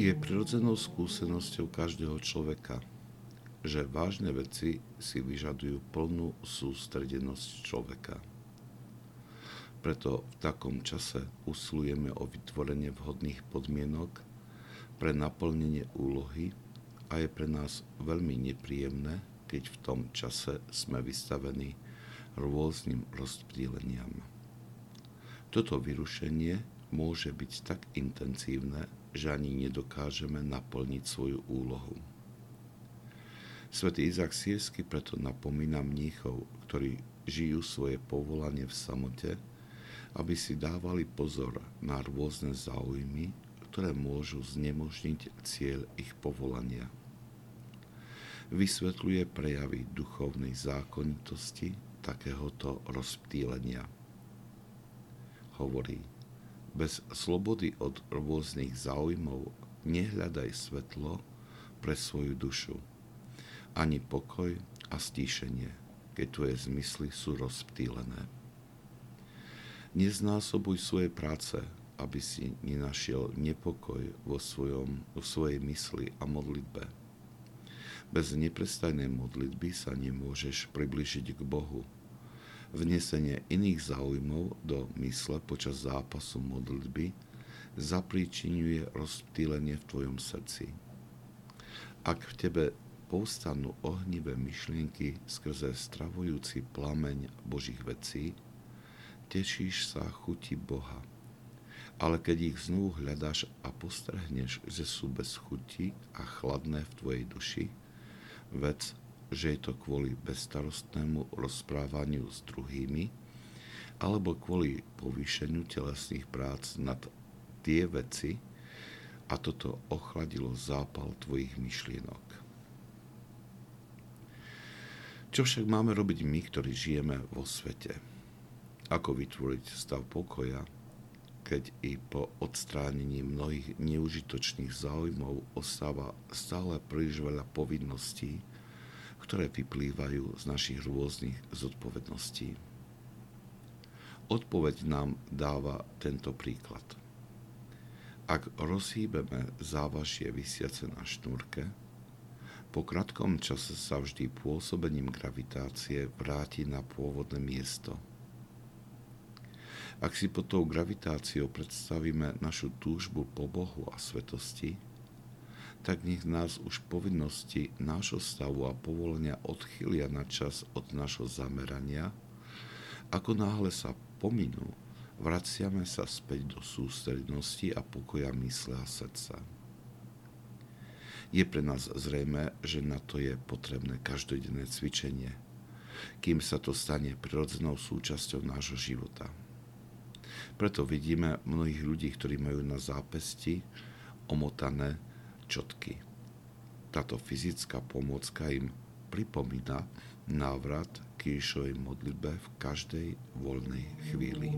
Je prirodzenou skúsenosťou každého človeka, že vážne veci si vyžadujú plnú sústredenosť človeka. Preto v takom čase usilujeme o vytvorenie vhodných podmienok pre naplnenie úlohy a je pre nás veľmi nepríjemné, keď v tom čase sme vystavení rôznym rozptýleniam. Toto vyrušenie môže byť tak intenzívne, že ani nedokážeme naplniť svoju úlohu. Svetý Izak Sírsky preto napomína mníchov, ktorí žijú svoje povolanie v samote, aby si dávali pozor na rôzne záujmy, ktoré môžu znemožniť cieľ ich povolania. Vysvetľuje prejavy duchovnej zákonitosti takéhoto rozptýlenia. Hovorí, bez slobody od rôznych záujmov nehľadaj svetlo pre svoju dušu, ani pokoj a stíšenie, keď tvoje zmysly sú rozptýlené. Neznásobuj svoje práce, aby si nenašiel nepokoj vo, svojom, vo svojej mysli a modlitbe. Bez neprestajnej modlitby sa nemôžeš približiť k Bohu, Vnesenie iných záujmov do mysle počas zápasu modlitby zapríčinuje rozptýlenie v tvojom srdci. Ak v tebe povstanú ohnivé myšlienky skrze stravujúci plameň Božích vecí, tešíš sa chuti Boha. Ale keď ich znovu hľadáš a postrhneš, že sú bez chuti a chladné v tvojej duši, vec že je to kvôli bezstarostnému rozprávaniu s druhými, alebo kvôli povýšeniu telesných prác nad tie veci a toto ochladilo zápal tvojich myšlienok. Čo však máme robiť my, ktorí žijeme vo svete? Ako vytvoriť stav pokoja, keď i po odstránení mnohých neužitočných záujmov ostáva stále príliš veľa povinností, ktoré vyplývajú z našich rôznych zodpovedností. Odpoveď nám dáva tento príklad. Ak rozhýbeme závažie vysiace na šnúrke, po krátkom čase sa vždy pôsobením gravitácie vráti na pôvodné miesto. Ak si pod tou gravitáciou predstavíme našu túžbu po Bohu a svetosti, tak nech nás už povinnosti nášho stavu a povolenia odchylia na čas od nášho zamerania. Ako náhle sa pominú, vraciame sa späť do sústrednosti a pokoja mysle a srdca. Je pre nás zrejme, že na to je potrebné každodenné cvičenie, kým sa to stane prirodzenou súčasťou nášho života. Preto vidíme mnohých ľudí, ktorí majú na zápesti omotané čotky. Táto fyzická pomôcka im pripomína návrat k Ježišovej modlitbe v každej voľnej chvíli.